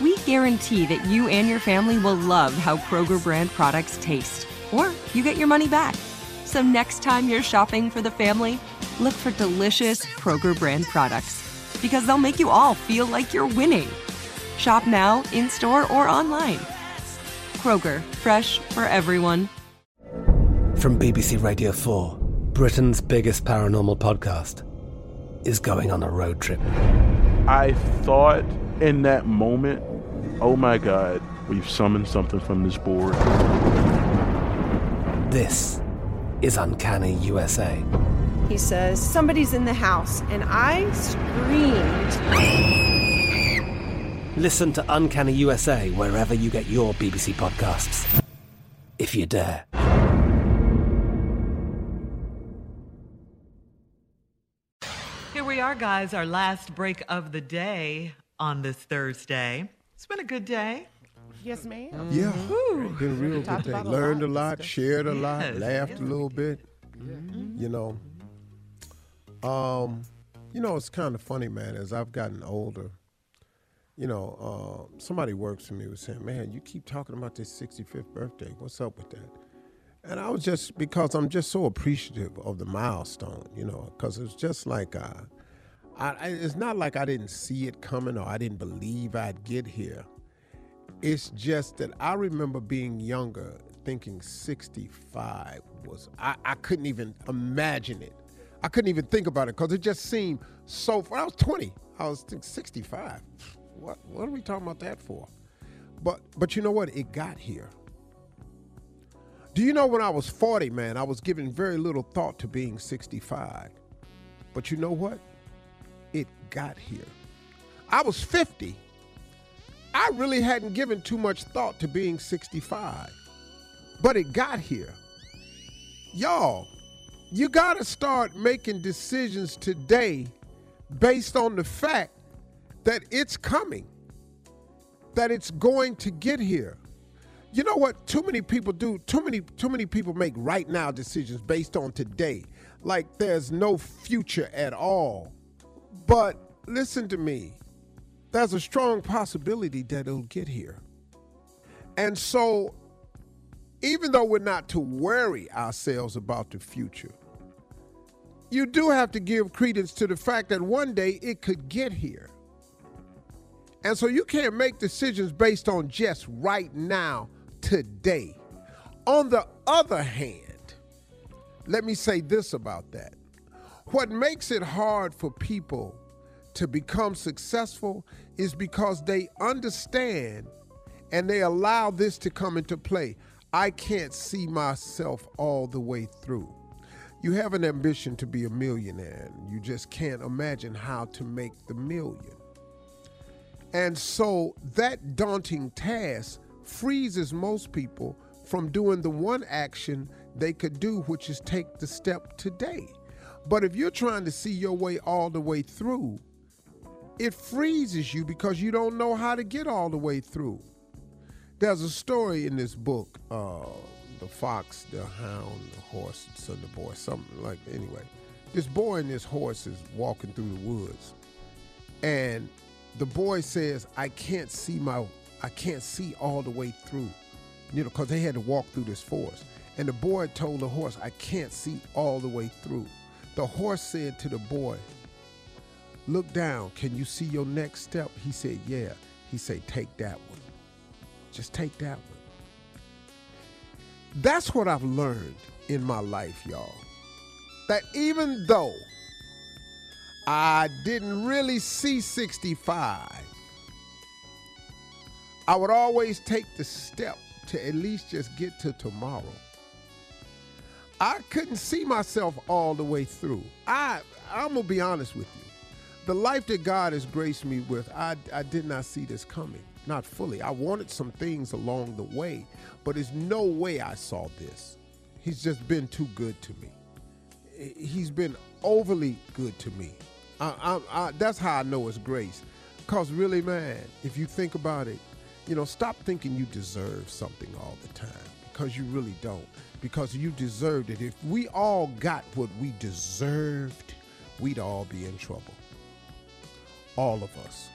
we guarantee that you and your family will love how Kroger brand products taste, or you get your money back. So next time you're shopping for the family, look for delicious Kroger brand products because they'll make you all feel like you're winning. Shop now, in store, or online. Kroger, fresh for everyone. From BBC Radio 4, Britain's biggest paranormal podcast is going on a road trip. I thought in that moment, oh my God, we've summoned something from this board. This is Uncanny USA. He says, Somebody's in the house, and I screamed. Listen to Uncanny USA wherever you get your BBC podcasts, if you dare. Here we are, guys, our last break of the day on this Thursday. It's been a good day. Yes, ma'am. Yeah, Woo. been a real Talked good day. about a Learned a lot. lot, shared a lot, Yes. laughed a little bit. You know, um, you know, it's kind of funny, man. As I've gotten older, you know, uh, somebody works for me was saying, "Man, you keep talking about this 65th birthday. What's up with that?" And I was just because I'm just so appreciative of the milestone, you know, because it's just like uh, I, I, it's not like I didn't see it coming or I didn't believe I'd get here. It's just that I remember being younger, thinking 65 was, I, I couldn't even imagine it. I couldn't even think about it because it just seemed so, when I was 20, I was thinking 65. What, what are we talking about that for? But, but you know what? It got here. Do you know when I was 40, man, I was giving very little thought to being 65. But you know what? Got here. I was 50. I really hadn't given too much thought to being 65, but it got here. Y'all, you got to start making decisions today based on the fact that it's coming, that it's going to get here. You know what? Too many people do. Too many. Too many people make right now decisions based on today, like there's no future at all. But listen to me there's a strong possibility that it'll get here. And so, even though we're not to worry ourselves about the future, you do have to give credence to the fact that one day it could get here. And so, you can't make decisions based on just right now, today. On the other hand, let me say this about that. What makes it hard for people to become successful is because they understand and they allow this to come into play. I can't see myself all the way through. you have an ambition to be a millionaire, and you just can't imagine how to make the million. And so that daunting task freezes most people from doing the one action they could do, which is take the step today. But if you're trying to see your way all the way through, it freezes you because you don't know how to get all the way through. There's a story in this book, uh, The Fox, the Hound, the Horse, and the Boy, something like anyway. This boy and this horse is walking through the woods. And the boy says, I can't see my I can't see all the way through. You know, because they had to walk through this forest. And the boy told the horse, I can't see all the way through. The horse said to the boy, Look down. Can you see your next step? He said, Yeah. He said, Take that one. Just take that one. That's what I've learned in my life, y'all. That even though I didn't really see 65, I would always take the step to at least just get to tomorrow. I couldn't see myself all the way through. I I'm gonna be honest with you. The life that God has graced me with, I, I did not see this coming. Not fully. I wanted some things along the way, but there's no way I saw this. He's just been too good to me. He's been overly good to me. I, I, I, that's how I know it's grace. Because really, man, if you think about it, you know, stop thinking you deserve something all the time because you really don't. Because you deserved it. If we all got what we deserved, we'd all be in trouble. All of us.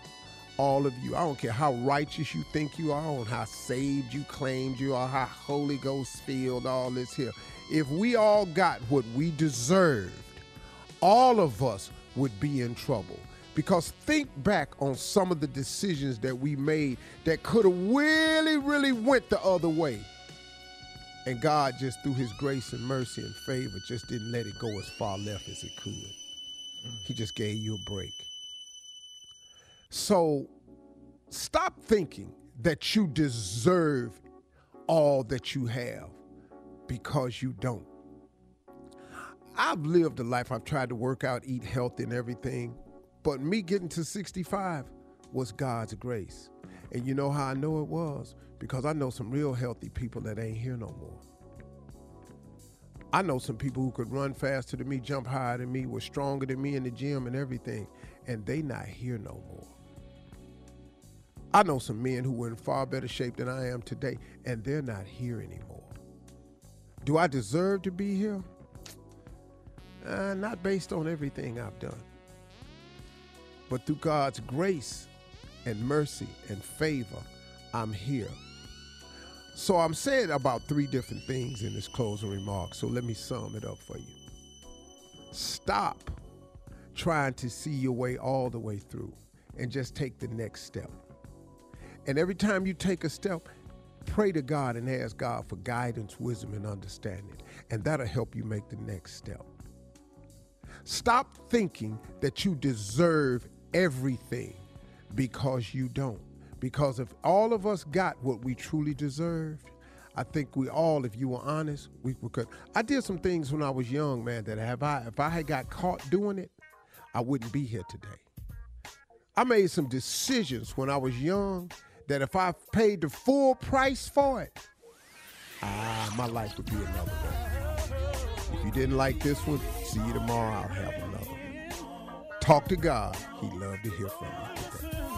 All of you. I don't care how righteous you think you are, or how saved you claimed you are, how Holy Ghost filled, all this here. If we all got what we deserved, all of us would be in trouble. Because think back on some of the decisions that we made that could have really, really went the other way. And God just through his grace and mercy and favor just didn't let it go as far left as it could. He just gave you a break. So stop thinking that you deserve all that you have because you don't. I've lived a life, I've tried to work out, eat healthy and everything, but me getting to 65 was God's grace. And you know how I know it was? Because I know some real healthy people that ain't here no more. I know some people who could run faster than me, jump higher than me, were stronger than me in the gym and everything, and they not here no more. I know some men who were in far better shape than I am today, and they're not here anymore. Do I deserve to be here? Uh, not based on everything I've done, but through God's grace and mercy and favor, I'm here. So I'm saying about three different things in this closing remark. So let me sum it up for you. Stop trying to see your way all the way through and just take the next step. And every time you take a step, pray to God and ask God for guidance, wisdom, and understanding. And that'll help you make the next step. Stop thinking that you deserve everything because you don't. Because if all of us got what we truly deserved, I think we all, if you were honest, we could. I did some things when I was young, man, that have I if I had got caught doing it, I wouldn't be here today. I made some decisions when I was young that if I paid the full price for it, ah, my life would be another way. If you didn't like this one, see you tomorrow. I'll have another one. Talk to God. He'd love to hear from you.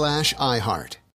slash iHeart.